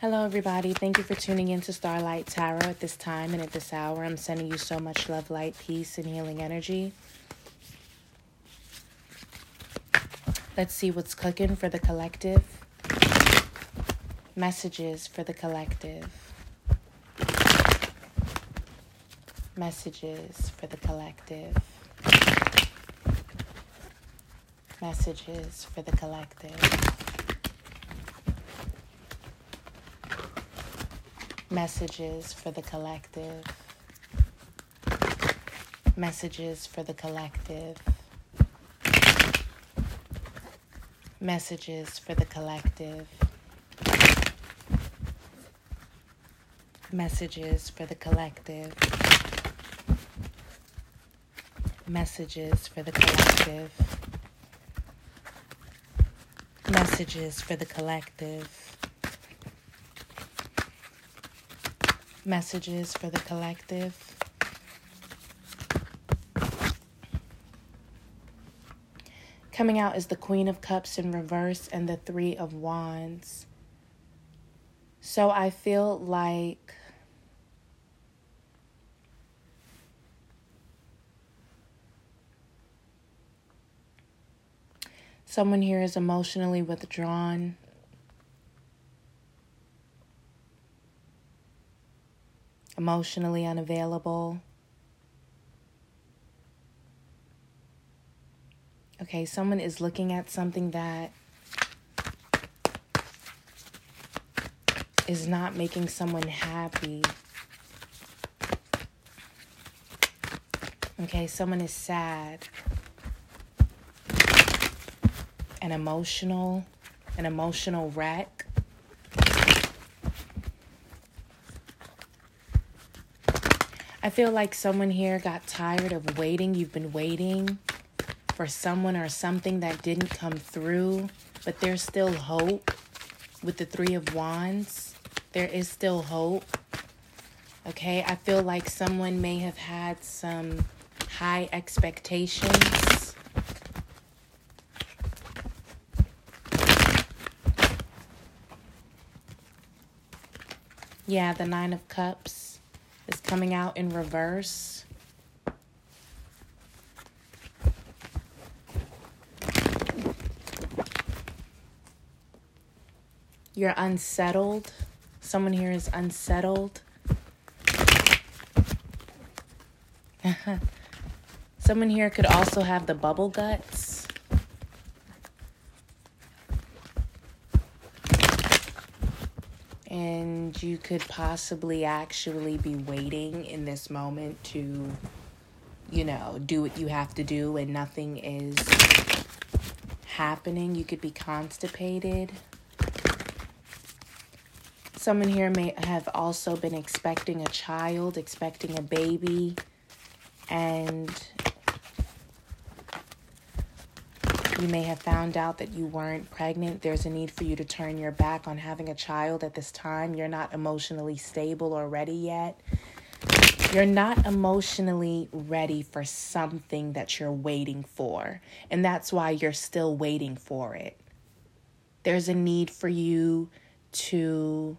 Hello, everybody. Thank you for tuning in to Starlight Tarot at this time and at this hour. I'm sending you so much love, light, peace, and healing energy. Let's see what's cooking for the collective. Messages for the collective. Messages for the collective. Messages for the collective. Messages for the collective. Messages for the collective. Messages for the collective. Messages for the collective. Messages for the collective. Messages for the collective. Messages for the collective. Coming out is the Queen of Cups in reverse and the Three of Wands. So I feel like someone here is emotionally withdrawn. Emotionally unavailable. Okay, someone is looking at something that is not making someone happy. Okay, someone is sad and emotional, an emotional wreck. I feel like someone here got tired of waiting. You've been waiting for someone or something that didn't come through, but there's still hope with the Three of Wands. There is still hope. Okay, I feel like someone may have had some high expectations. Yeah, the Nine of Cups is coming out in reverse. You're unsettled. Someone here is unsettled. Someone here could also have the bubble guts. You could possibly actually be waiting in this moment to you know do what you have to do and nothing is happening. You could be constipated. Someone here may have also been expecting a child expecting a baby and You may have found out that you weren't pregnant. There's a need for you to turn your back on having a child at this time. You're not emotionally stable or ready yet. You're not emotionally ready for something that you're waiting for. And that's why you're still waiting for it. There's a need for you to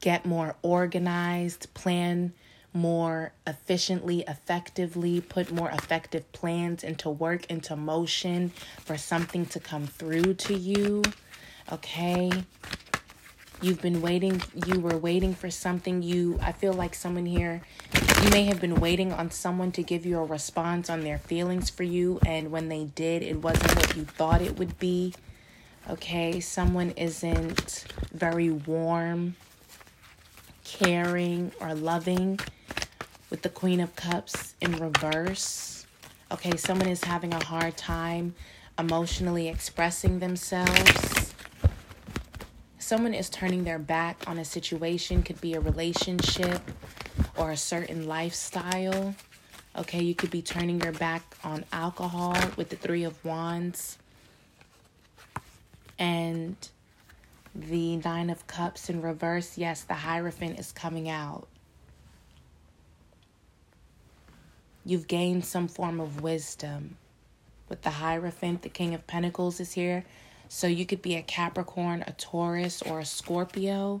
get more organized, plan more efficiently, effectively, put more effective plans into work, into motion for something to come through to you. Okay. You've been waiting, you were waiting for something. You, I feel like someone here, you may have been waiting on someone to give you a response on their feelings for you. And when they did, it wasn't what you thought it would be. Okay. Someone isn't very warm, caring, or loving with the Queen of Cups in reverse. Okay, someone is having a hard time emotionally expressing themselves. Someone is turning their back on a situation, could be a relationship or a certain lifestyle. Okay, you could be turning your back on alcohol with the Three of Wands and the Nine of Cups in reverse. Yes, the Hierophant is coming out. You've gained some form of wisdom. With the Hierophant, the King of Pentacles is here. So you could be a Capricorn, a Taurus, or a Scorpio.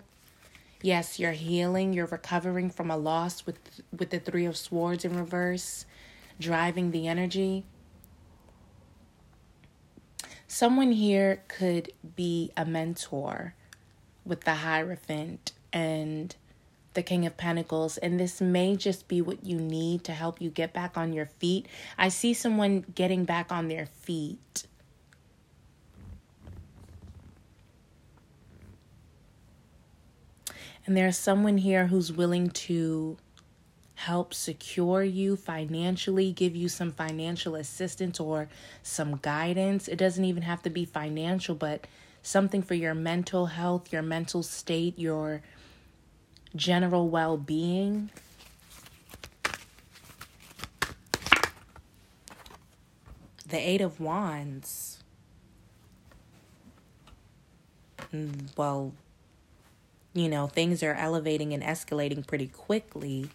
Yes, you're healing, you're recovering from a loss with with the 3 of swords in reverse, driving the energy. Someone here could be a mentor with the Hierophant and the King of Pentacles, and this may just be what you need to help you get back on your feet. I see someone getting back on their feet. And there's someone here who's willing to help secure you financially, give you some financial assistance or some guidance. It doesn't even have to be financial, but something for your mental health, your mental state, your general well being. The Eight of Wands. Mm, well, you know, things are elevating and escalating pretty quickly.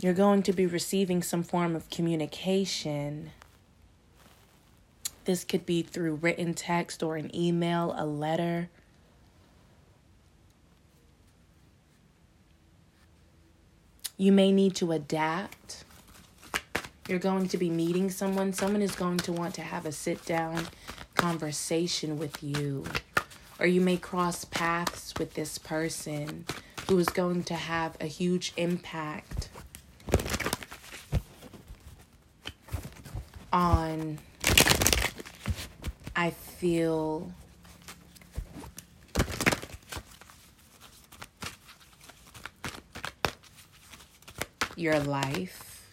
You're going to be receiving some form of communication. This could be through written text or an email, a letter. You may need to adapt. You're going to be meeting someone. Someone is going to want to have a sit down conversation with you. Or you may cross paths with this person who is going to have a huge impact on, I feel, your life.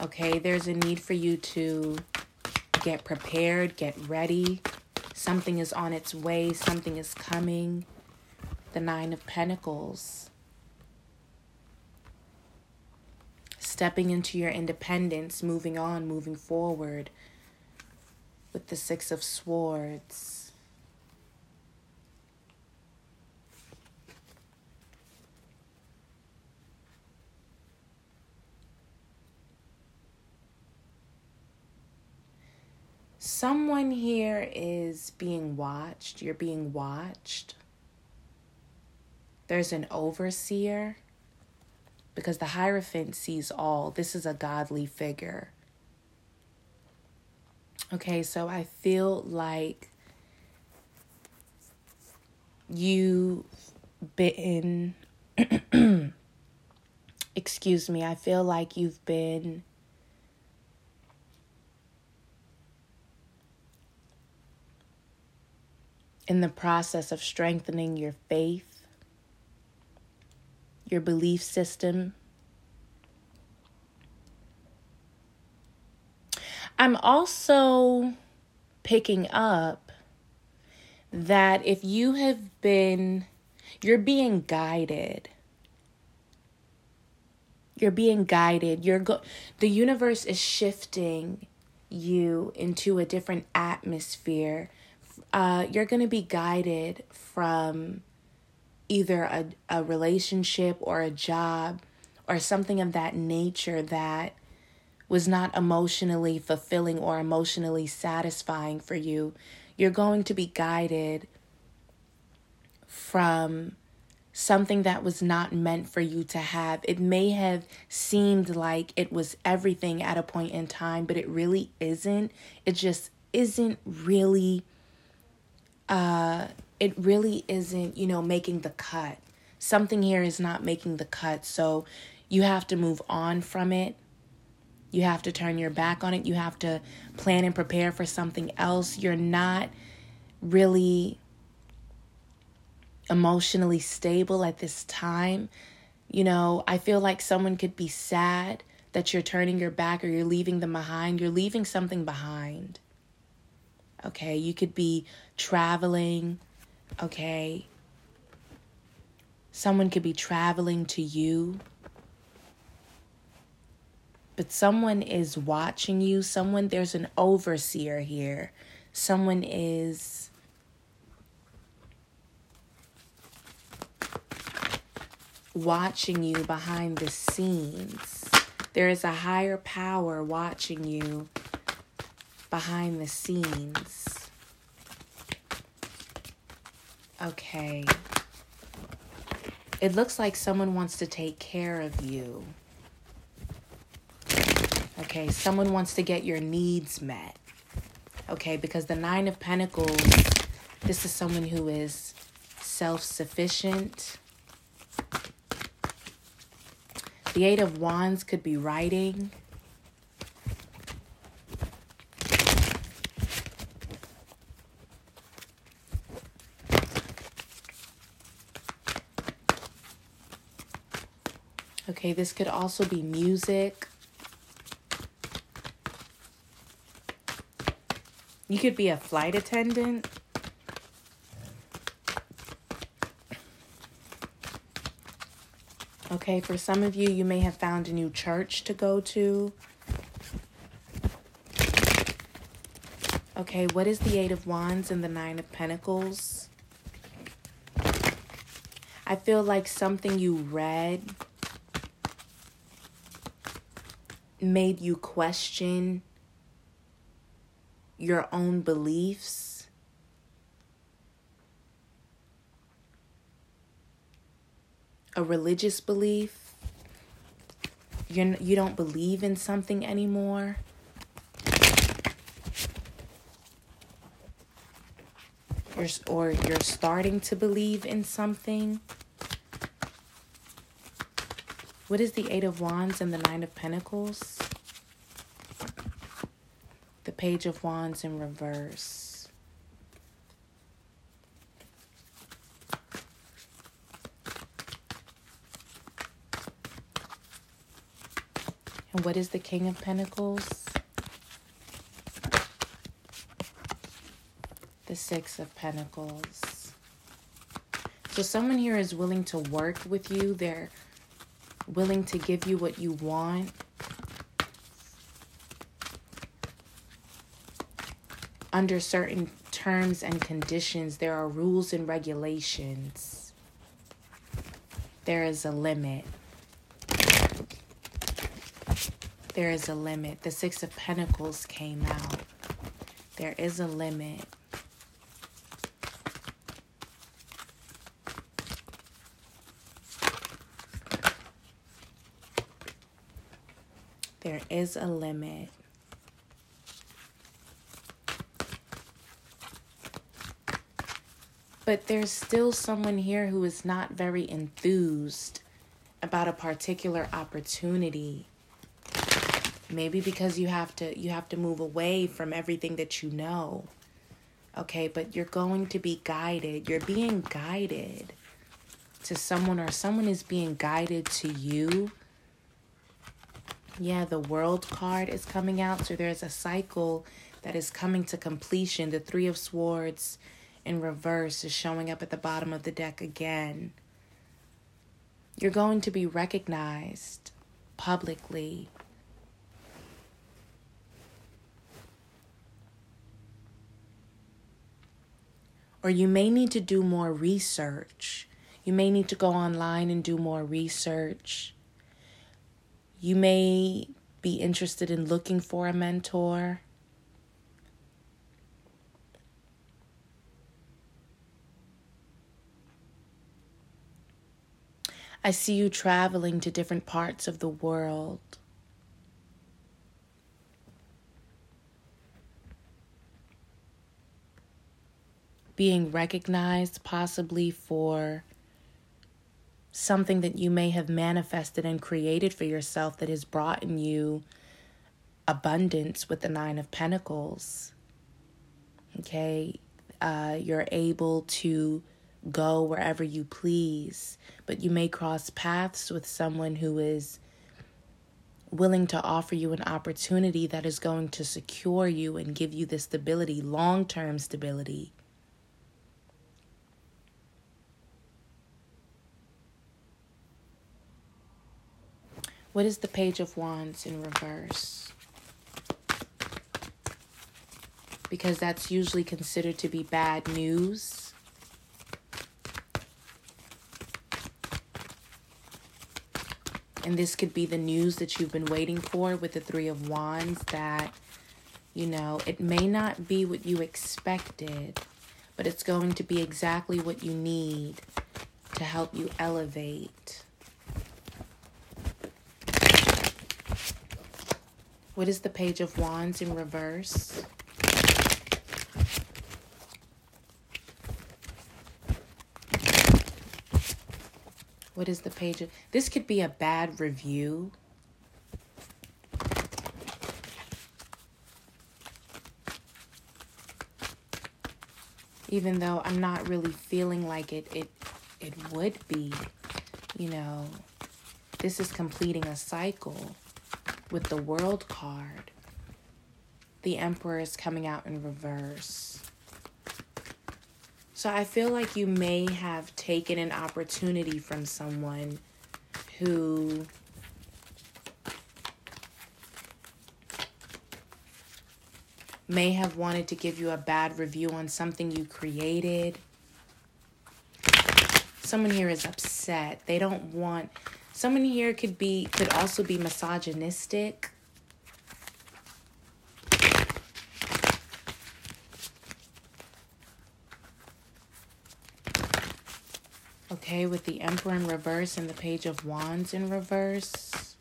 Okay, there's a need for you to get prepared, get ready. Something is on its way, something is coming. The Nine of Pentacles. Stepping into your independence, moving on, moving forward with the Six of Swords. someone here is being watched, you're being watched. There's an overseer because the Hierophant sees all. This is a godly figure. Okay, so I feel like you've been, excuse me, I feel like you've been in the process of strengthening your faith, your belief system. I'm also picking up that if you have been, you're being guided. You're being guided. You're go- the universe is shifting you into a different atmosphere uh, you're going to be guided from either a, a relationship or a job or something of that nature that was not emotionally fulfilling or emotionally satisfying for you. You're going to be guided from something that was not meant for you to have. It may have seemed like it was everything at a point in time, but it really isn't. It just isn't really uh, it really isn't, you know, making the cut. Something here is not making the cut. So you have to move on from it. You have to turn your back on it. You have to plan and prepare for something else. You're not really emotionally stable at this time. You know, I feel like someone could be sad that you're turning your back or you're leaving them behind. You're leaving something behind. Okay, you could be traveling. Okay, someone could be traveling to you. But someone is watching you. Someone, there's an overseer here. Someone is. watching you behind the scenes. There is a higher power watching you behind the scenes. Okay. It looks like someone wants to take care of you. Okay, someone wants to get your needs met. Okay, because the Nine of Pentacles, this is someone who is self sufficient. The Eight of Wands could be writing. Okay, this could also be music. You could be a flight attendant. Okay, for some of you, you may have found a new church to go to. Okay, what is the Eight of Wands and the Nine of Pentacles? I feel like something you read made you question your own beliefs. A religious belief. You're, you don't believe in something anymore. You're, or you're starting to believe in something. What is the Eight of Wands and the Nine of Pentacles? The Page of Wands in reverse. And what is the King of Pentacles? The Six of Pentacles. So someone here is willing to work with you. They're willing to give you what you want. Under certain terms and conditions, there are rules and regulations. There is a limit. There is a limit. The Six of Pentacles came out. There is a limit. There is a limit. But there's still someone here who is not very enthused about a particular opportunity. Maybe because you have to you have to move away from everything that you know. Okay, but you're going to be guided. You're being guided to someone or someone is being guided to you yeah, the world card is coming out. So there's a cycle that is coming to completion. The Three of Swords in reverse is showing up at the bottom of the deck again. You're going to be recognized publicly. Or you may need to do more research. You may need to go online and do more research you may be interested in looking for a mentor. I see you traveling to different parts of the world. Being recognized possibly for something that you may have manifested and created for yourself that has brought in you abundance with the Nine of Pentacles. Okay, uh, you're able to go wherever you please, but you may cross paths with someone who is willing to offer you an opportunity that is going to secure you and give you the stability, long term stability What is the Page of Wands in reverse? Because that's usually considered to be bad news. And this could be the news that you've been waiting for with the Three of Wands that You know, it may not be what you expected, but it's going to be exactly what you need to help you elevate. What is the Page of Wands in reverse? What is the page of this could be a bad review. Even though I'm not really feeling like it it it would be, you know, this is completing a cycle with the world card. The Emperor is coming out in reverse. So I feel like you may have taken an opportunity from someone who may have wanted to give you a bad review on something you created. Someone here is upset. They don't want Someone here could be could also be misogynistic. Okay, with the Emperor in reverse and the Page of Wands in reverse.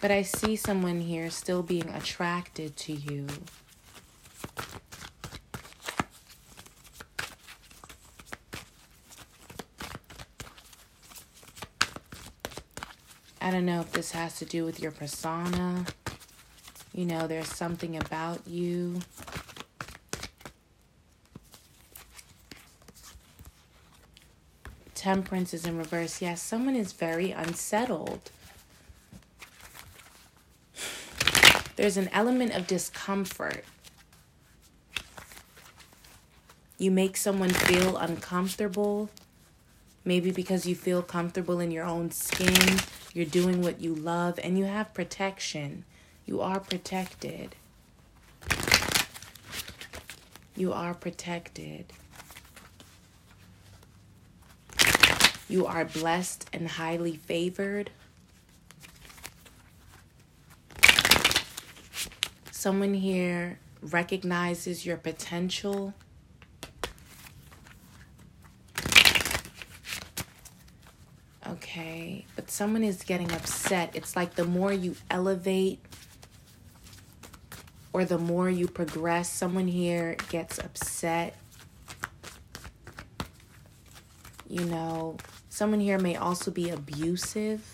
But I see someone here still being attracted to you. I don't know if this has to do with your persona. You know, there's something about you. Temperance is in reverse. Yes, someone is very unsettled. There's an element of discomfort. You make someone feel uncomfortable, maybe because you feel comfortable in your own skin you're doing what you love and you have protection. You are protected. You are protected. You are blessed and highly favored. Someone here recognizes your potential. Someone is getting upset. It's like the more you elevate or the more you progress, someone here gets upset. You know, someone here may also be abusive.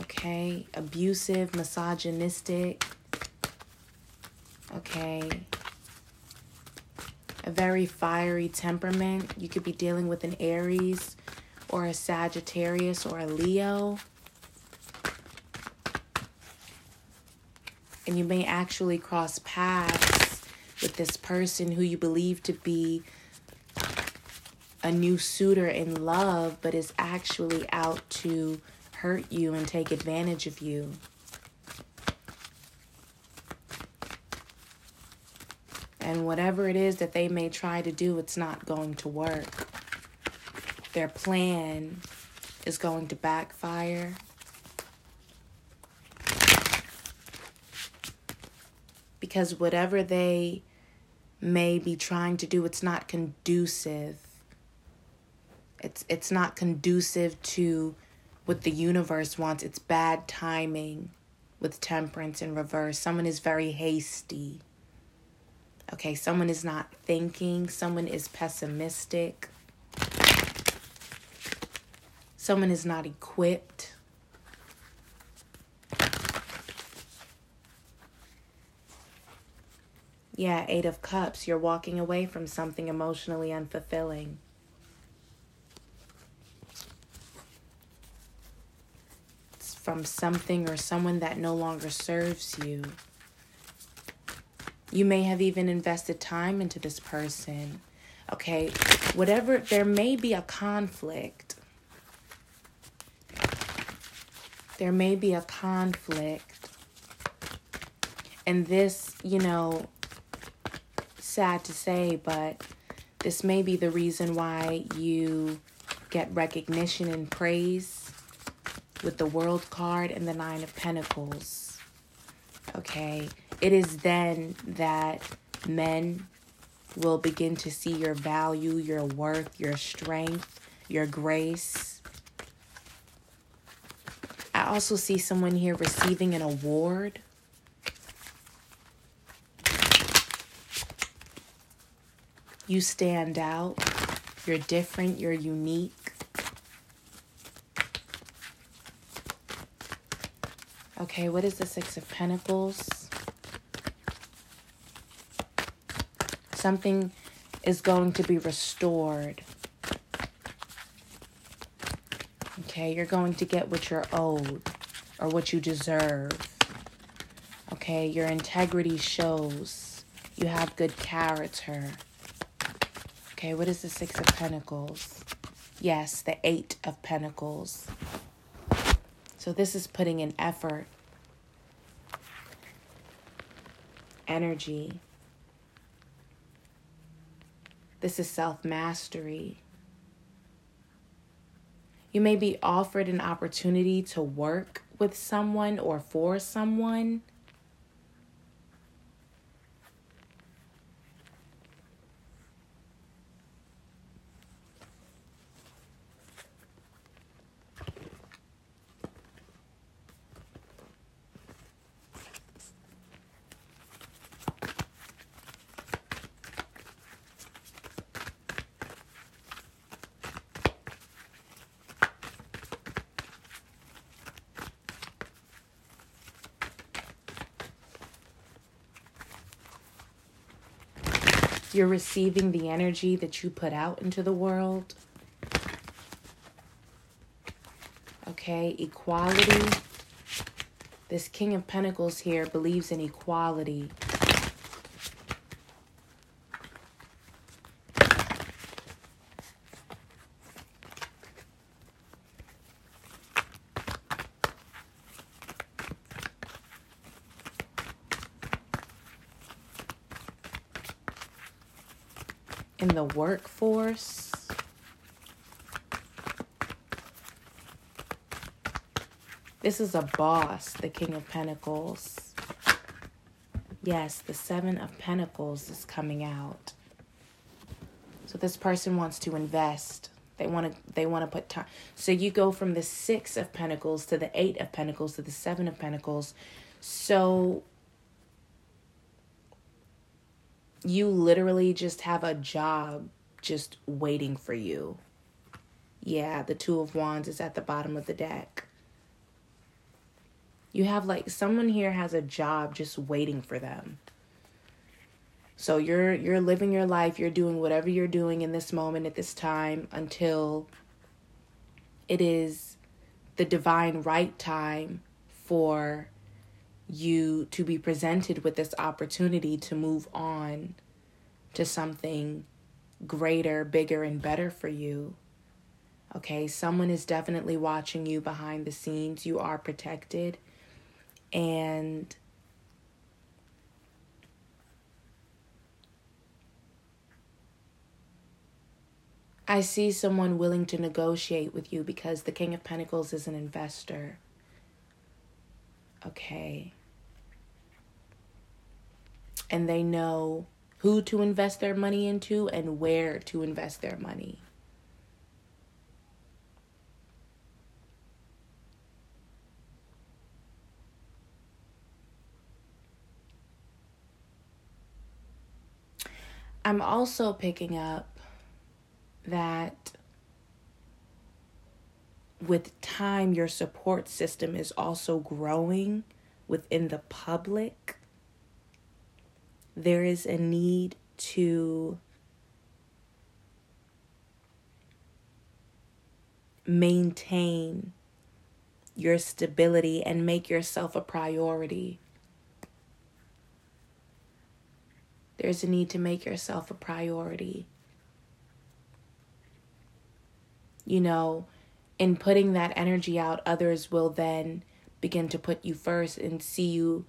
Okay, abusive, misogynistic. Okay a very fiery temperament. You could be dealing with an Aries or a Sagittarius or a Leo. And you may actually cross paths with this person who you believe to be a new suitor in love, but is actually out to hurt you and take advantage of you. And whatever it is that they may try to do, it's not going to work. Their plan is going to backfire. Because whatever they may be trying to do, it's not conducive. It's it's not conducive to what the universe wants. It's bad timing with temperance in reverse. Someone is very hasty. Okay, someone is not thinking, someone is pessimistic, someone is not equipped. Yeah, Eight of Cups, you're walking away from something emotionally unfulfilling. It's from something or someone that no longer serves you. You may have even invested time into this person. Okay, whatever, there may be a conflict. There may be a conflict. And this, you know, sad to say, but This may be the reason why you get recognition and praise with the World card and the Nine of Pentacles. Okay, it is then that men will begin to see your value, your worth, your strength, your grace. I also see someone here receiving an award. You stand out. You're different. You're unique. Okay, what is the Six of Pentacles? Something is going to be restored. Okay, you're going to get what you're owed or what you deserve. Okay, your integrity shows. You have good character. Okay, what is the Six of Pentacles? Yes, the Eight of Pentacles. So this is putting in effort, energy. This is self mastery. You may be offered an opportunity to work with someone or for someone You're receiving the energy that you put out into the world. Okay, equality. This King of Pentacles here believes in equality. Workforce. This is a boss, the King of Pentacles. Yes, the Seven of Pentacles is coming out. So this person wants to invest. They want to they want to put time. So you go from the 6 of Pentacles to the 8 of Pentacles to the 7 of Pentacles. So you literally just have a job just waiting for you. Yeah, the Two of Wands is at the bottom of the deck. You have like someone here has a job just waiting for them. So you're you're living your life, you're doing whatever you're doing in this moment at this time until it is the divine right time for you to be presented with this opportunity to move on to something greater, bigger, and better for you. Okay, someone is definitely watching you behind the scenes. You are protected. And I see someone willing to negotiate with you because the King of Pentacles is an investor. Okay. And they know who to invest their money into and where to invest their money. I'm also picking up that with time, your support system is also growing within the public there is a need to maintain your stability and make yourself a priority. There's a need to make yourself a priority. You know, in putting that energy out, others will then begin to put you first and see you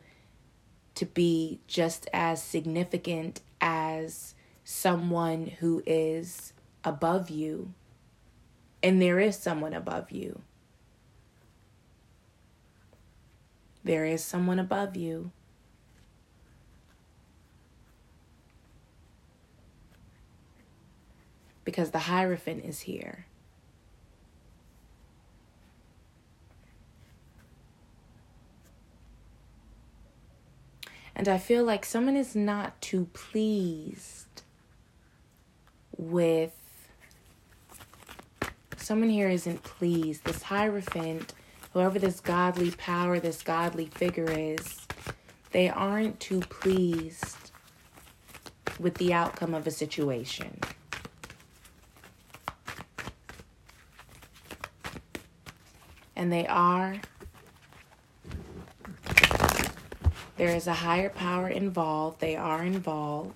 to be just as significant as someone who is above you. And there is someone above you. There is someone above you. Because the Hierophant is here. And I feel like someone is not too pleased with. Someone here isn't pleased. This Hierophant, whoever this godly power, this godly figure is, they aren't too pleased with the outcome of a situation. And they are There is a higher power involved. They are involved.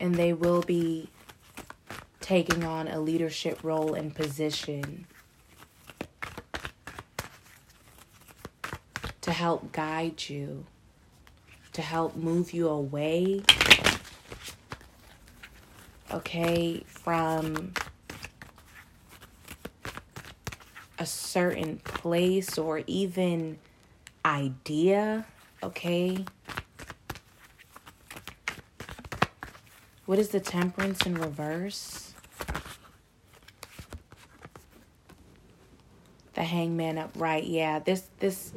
And they will be taking on a leadership role and position to help guide you, to help move you away okay, from a certain place or even idea, okay? What is the temperance in reverse? The hangman upright. Yeah, this this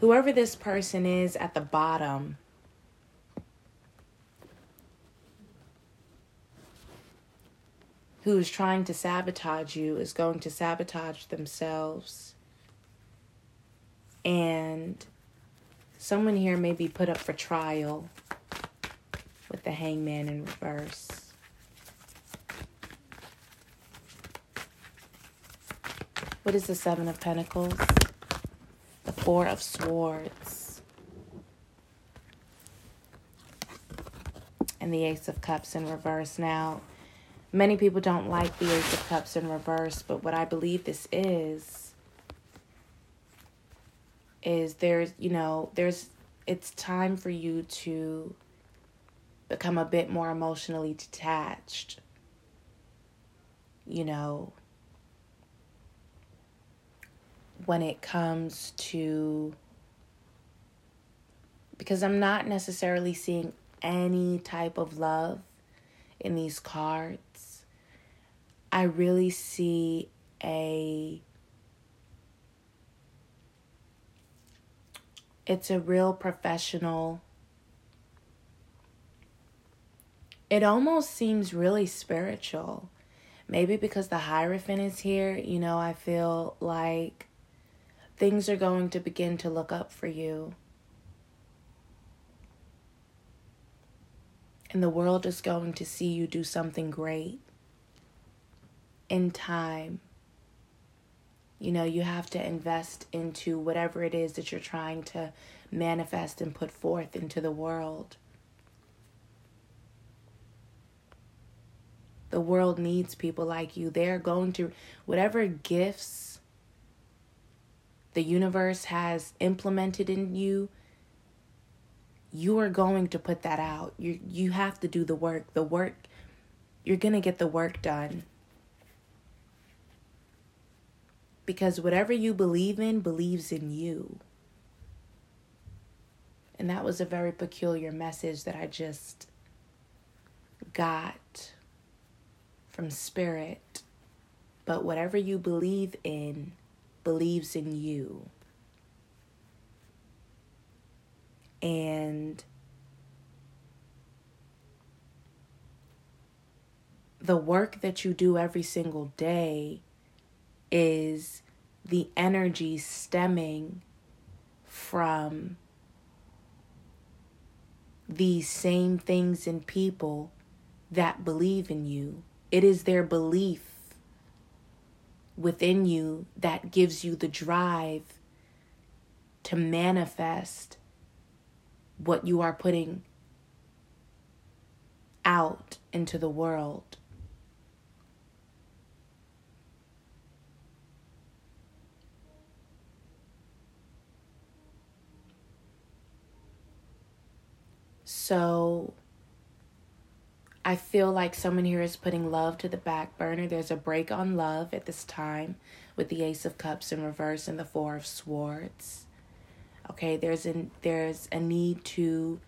whoever this person is at the bottom who is trying to sabotage you is going to sabotage themselves. And someone here may be put up for trial with the hangman in reverse. What is the Seven of Pentacles? The Four of Swords. And the Ace of Cups in reverse. Now, Many people don't like the Ace of Cups in reverse, but what I believe this is, is there's, you know, there's, it's time for you to become a bit more emotionally detached. You know, when it comes to, because I'm not necessarily seeing any type of love in these cards. I really see a it's a real professional. It almost seems really spiritual. Maybe because the hierophant is here you know i feel like things are going to begin to look up for you. And the world is going to see you do something great in time. You know, you have to invest into whatever it is that you're trying to manifest and put forth into the world. The world needs people like you. They're going to, whatever gifts the universe has implemented in you, you are going to put that out. You you have to do the work. The work you're going to get the work done. Because whatever you believe in believes in you. And that was a very peculiar message that I just got from Spirit. But whatever you believe in believes in you. And the work that you do every single day is the energy stemming from these same things in people that believe in you. It is their belief within you that gives you the drive to manifest what you are putting out into the world. So I feel like someone here is putting love to the back burner. There's a break on love at this time with the Ace of Cups in reverse and the Four of Swords. Okay, there's a there's a need to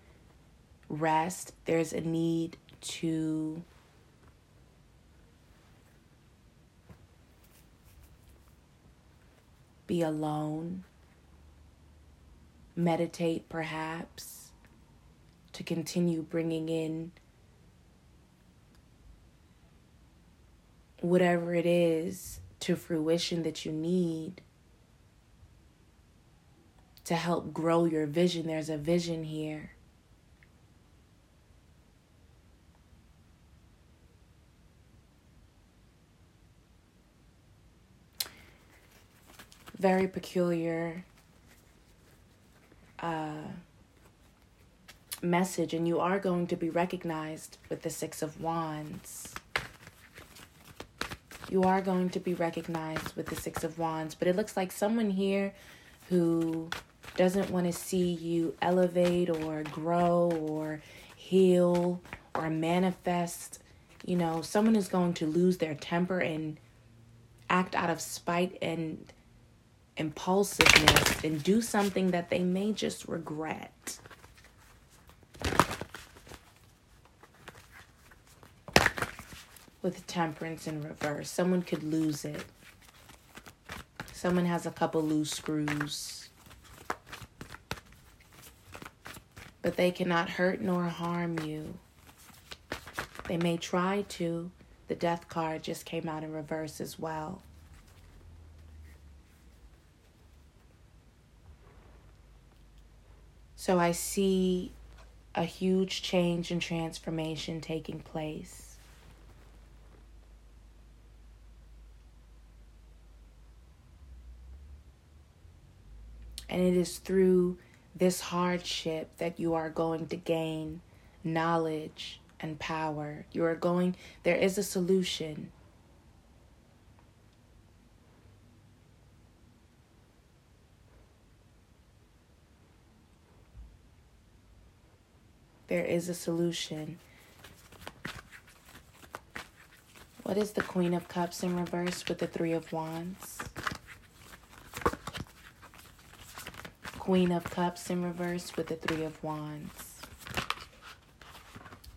rest. There's a need to be alone. Meditate perhaps to continue bringing in whatever it is to fruition that you need to help grow your vision. There's a vision here. Very peculiar uh, message, and you are going to be recognized with the Six of Wands you are going to be recognized with the Six of Wands. But it looks like someone here who doesn't want to see you elevate or grow or heal or manifest. You know, someone is going to lose their temper and act out of spite and impulsiveness and do something that they may just regret. With temperance in reverse. Someone could lose it. Someone has a couple loose screws. But they cannot hurt nor harm you. They may try to. The death card just came out in reverse as well. So I see a huge change and transformation taking place. And it is through this hardship that you are going to gain knowledge and power. You are going, there is a solution. There is a solution. What is the Queen of Cups in reverse with the Three of Wands? Queen of Cups in reverse with the Three of Wands.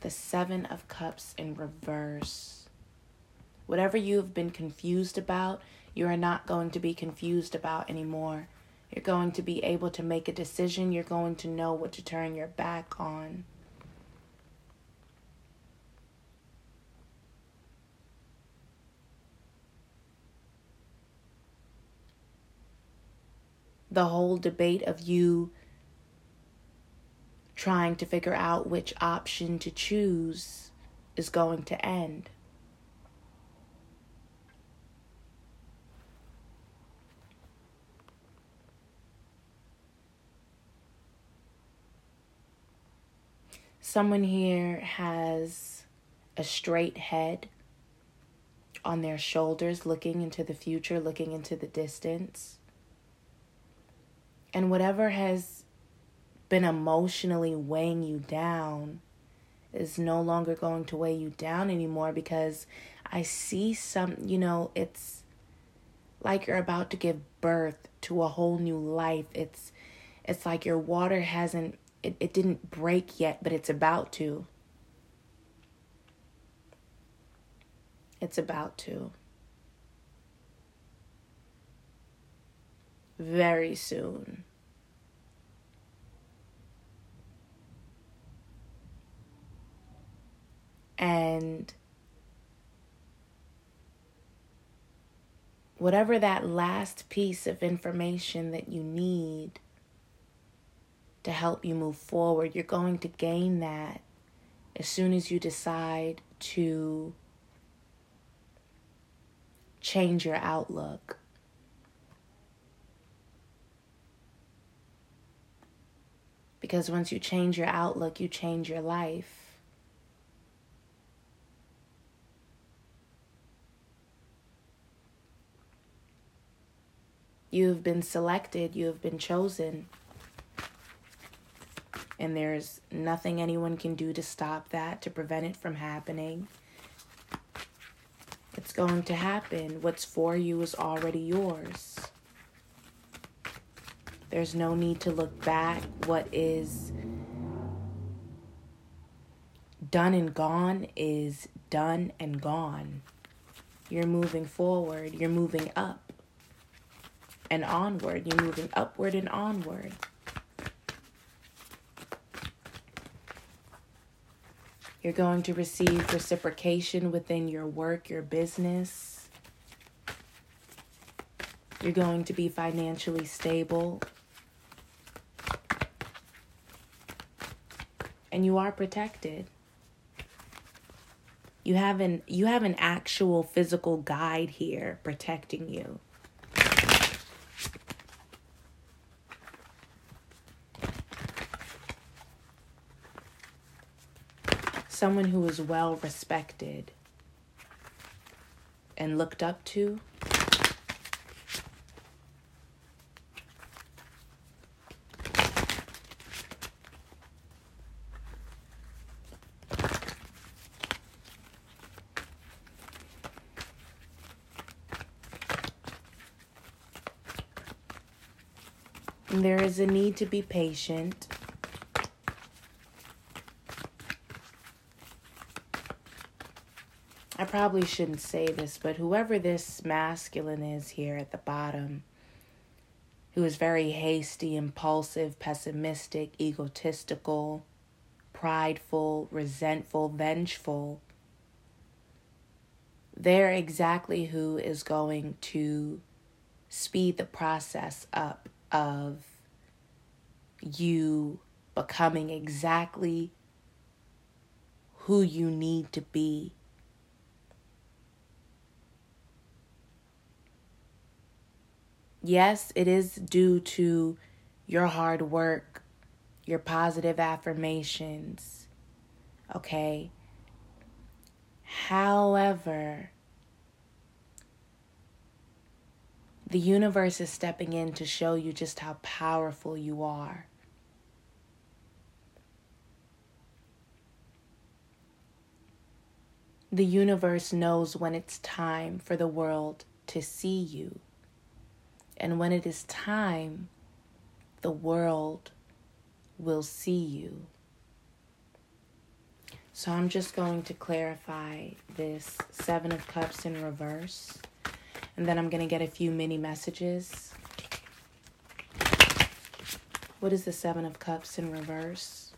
The Seven of Cups in reverse. Whatever you've been confused about, you are not going to be confused about anymore. You're going to be able to make a decision. You're going to know what to turn your back on. The whole debate of you trying to figure out which option to choose is going to end. Someone here has a straight head on their shoulders, looking into the future, looking into the distance. And whatever has been emotionally weighing you down is no longer going to weigh you down anymore because I see some, you know, it's like you're about to give birth to a whole new life. It's it's like your water hasn't it, it didn't break yet, but it's about to. It's about to. very soon. And whatever that last piece of information that you need to help you move forward, you're going to gain that as soon as you decide to change your outlook. Because once you change your outlook, you change your life. You have been selected, you have been chosen. And there's nothing anyone can do to stop that, to prevent it from happening. It's going to happen. What's for you is already yours. There's no need to look back. What is done and gone is done and gone. You're moving forward, you're moving up and onward, you're moving upward and onward. You're going to receive reciprocation within your work, your business. You're going to be financially stable. And you are protected. You have an you have an actual physical guide here protecting you. Someone who is well respected and looked up to There is a need to be patient. Probably shouldn't say this, but whoever this masculine is here at the bottom, who is very hasty, impulsive, pessimistic, egotistical, prideful, resentful, vengeful, they're exactly who is going to speed the process up of you becoming exactly who you need to be. Yes, it is due to your hard work, your positive affirmations. Okay. However, The universe is stepping in to show you just how powerful you are. The universe knows when it's time for the world to see you. And when it is time, the world will see you. So I'm just going to clarify this Seven of Cups in reverse. And then I'm going to get a few mini messages. What is the Seven of Cups in reverse?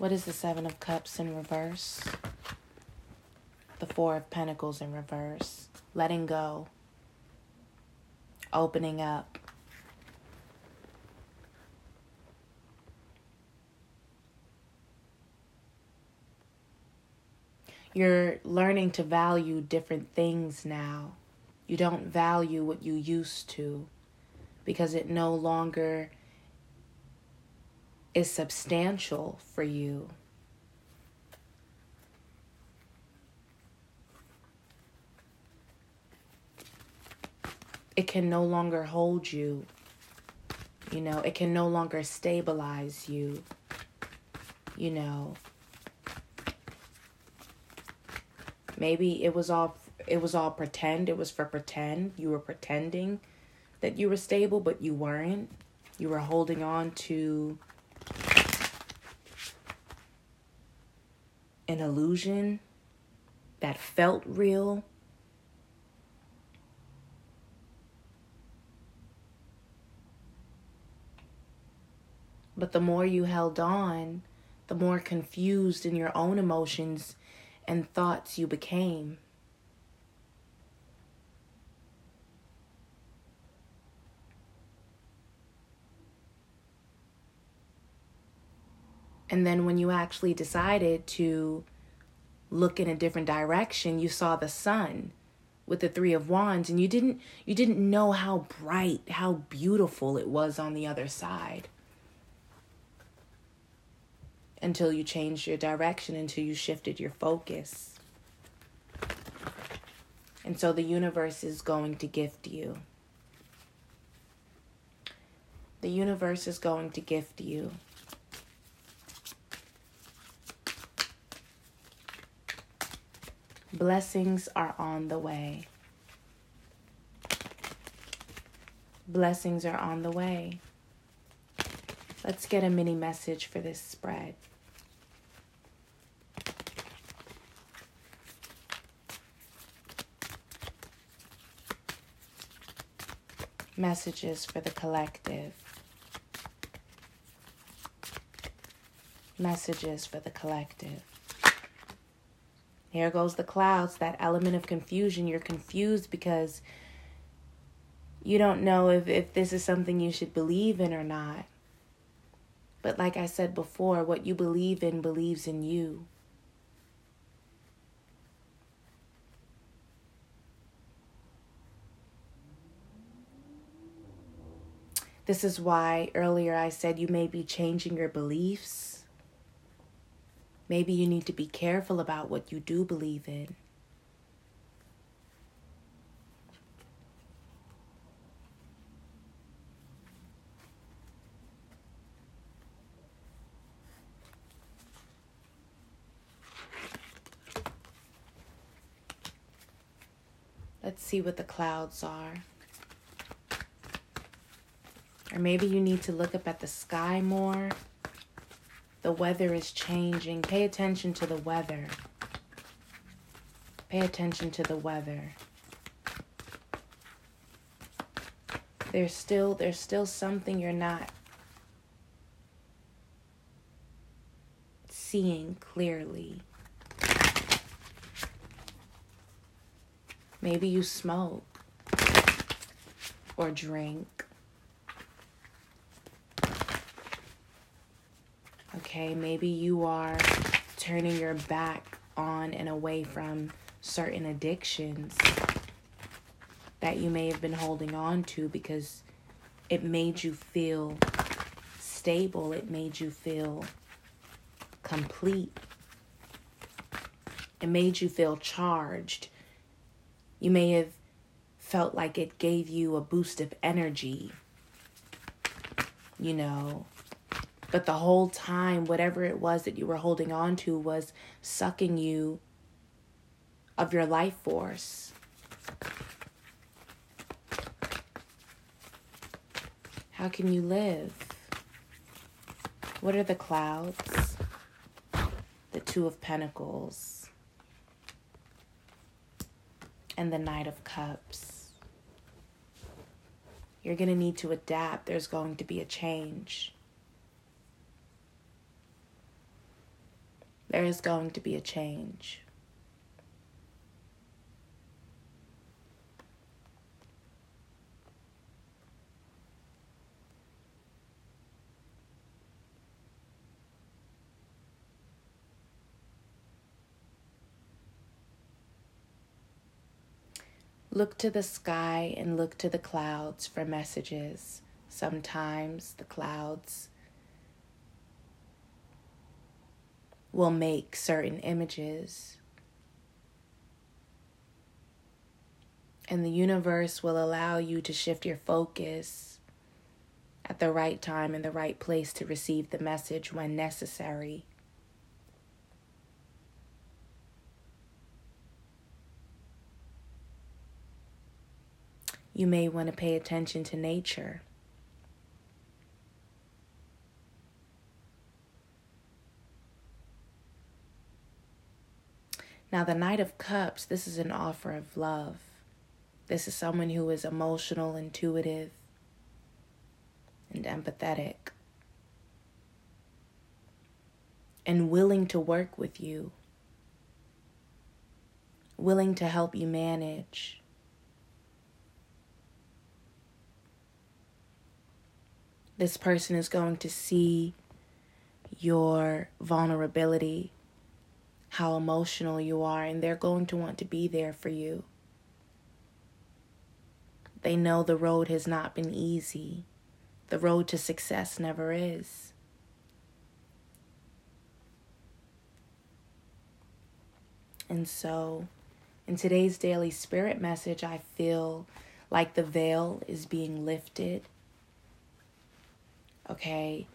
What is the Seven of Cups in reverse? The Four of Pentacles in reverse. Letting go. Opening up. You're learning to value different things now. You don't value what you used to because it no longer is substantial for you. It can no longer hold you. You know, it can no longer stabilize you. You know, Maybe it was all it was all pretend. It was for pretend. You were pretending that you were stable, but you weren't. You were holding on to an illusion that felt real. But the more you held on, the more confused in your own emotions and thoughts you became. And then when you actually decided to look in a different direction, you saw the sun with the 3 of wands and you didn't you didn't know how bright, how beautiful it was on the other side until you changed your direction, until you shifted your focus. And so the universe is going to gift you. The universe is going to gift you. Blessings are on the way. Blessings are on the way. Let's get a mini message for this spread. Messages for the collective. Messages for the collective. Here goes the clouds, that element of confusion. You're confused because you don't know if, if this is something you should believe in or not. But like I said before, what you believe in believes in you. This is why earlier I said you may be changing your beliefs. Maybe you need to be careful about what you do believe in. Let's see what the clouds are. Or maybe you need to look up at the sky more. The weather is changing. Pay attention to the weather. Pay attention to the weather. There's still there's still something you're not seeing clearly. Maybe you smoke or drink. Okay, maybe you are turning your back on and away from certain addictions that you may have been holding on to because it made you feel stable, it made you feel complete, it made you feel charged you may have felt like it gave you a boost of energy, you know. But the whole time, whatever it was that you were holding on to was sucking you of your life force. How can you live? What are the clouds? The Two of Pentacles and the Knight of Cups. You're going to need to adapt. There's going to be a change. There is going to be a change. Look to the sky and look to the clouds for messages. Sometimes the clouds will make certain images. And the universe will allow you to shift your focus at the right time in the right place to receive the message when necessary. you may want to pay attention to nature. Now, the Knight of Cups, this is an offer of love. This is someone who is emotional, intuitive, and empathetic, and willing to work with you, willing to help you manage This person is going to see your vulnerability, how emotional you are, and they're going to want to be there for you. They know the road has not been easy. The road to success never is. And so, In today's daily spirit message, I feel like the veil is being lifted. Okay.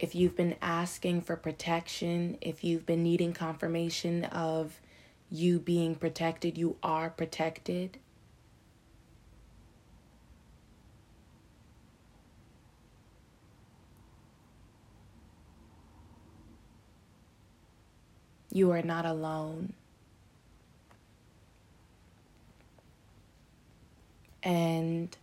If you've been asking for protection, if you've been needing confirmation of you being protected, you are protected. You are not alone. And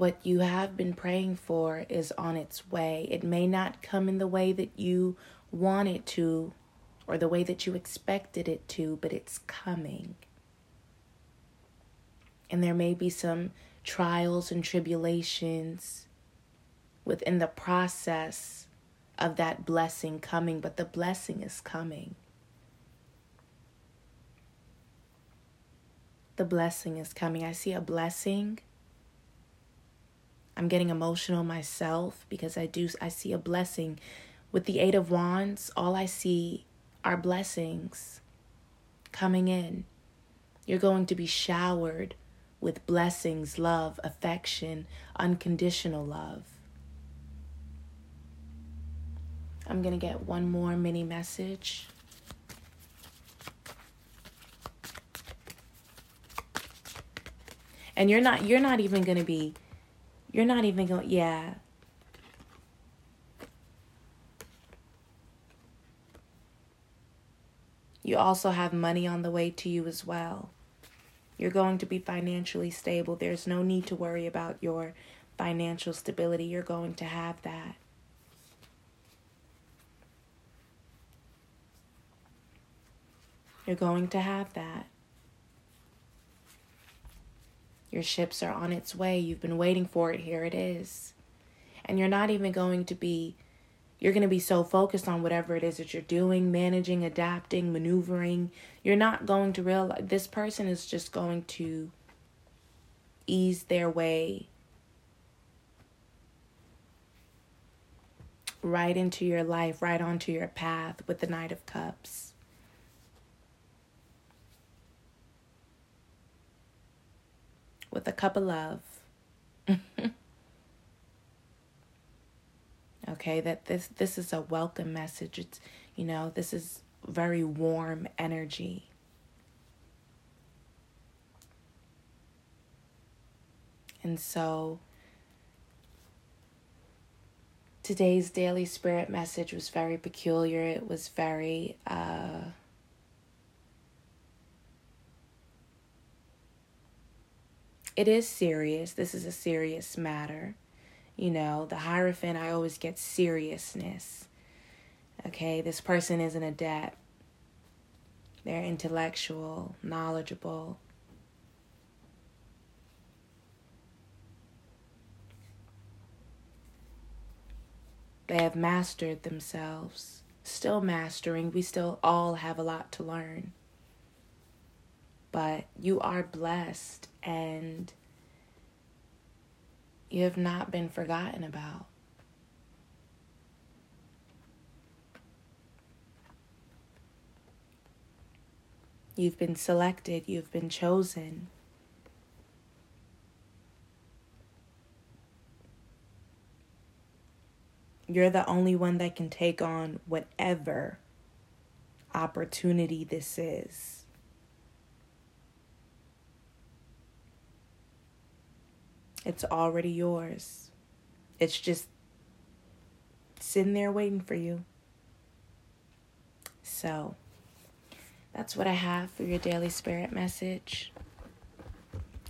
what you have been praying for is on its way. It may not come in the way that you want it to or the way that you expected it to, but it's coming. And there may be some trials and tribulations within the process of that blessing coming, but the blessing is coming. The blessing is coming. I see a blessing. I'm getting emotional myself because I do I see a blessing with the 8 of wands. All I see are blessings coming in. You're going to be showered with blessings, love, affection, unconditional love. I'm going to get one more mini message. And you're not you're not even going to be you're not even going yeah. You also have money on the way to you as well. You're going to be financially stable. There's no need to worry about your financial stability. You're going to have that. You're going to have that. Your ships are on its way. You've been waiting for it. Here it is. And you're not even going to be, you're going to be so focused on whatever it is that you're doing, managing, adapting, maneuvering. You're not going to realize this person is just going to ease their way right into your life, right onto your path with the Knight of Cups. With a cup of love. okay, that this this is a welcome message. It's you know, this is very warm energy. And so today's daily spirit message was very peculiar. It was very uh it is serious. This is a serious matter. You know, the Hierophant, I always get seriousness. Okay, this person is an adept. They're intellectual, knowledgeable. They have mastered themselves, still mastering. We still all have a lot to learn but you are blessed and you have not been forgotten about. You've been selected, you've been chosen. You're the only one that can take on whatever opportunity this is. It's already yours. It's just sitting there waiting for you. So, that's what I have for your daily spirit message.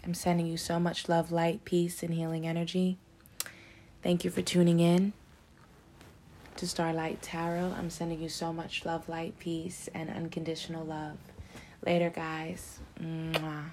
I'm sending you so much love, light, peace, and healing energy. Thank you for tuning in to Starlight Tarot. I'm sending you so much love, light, peace, and unconditional love. Later, guys. Mwah.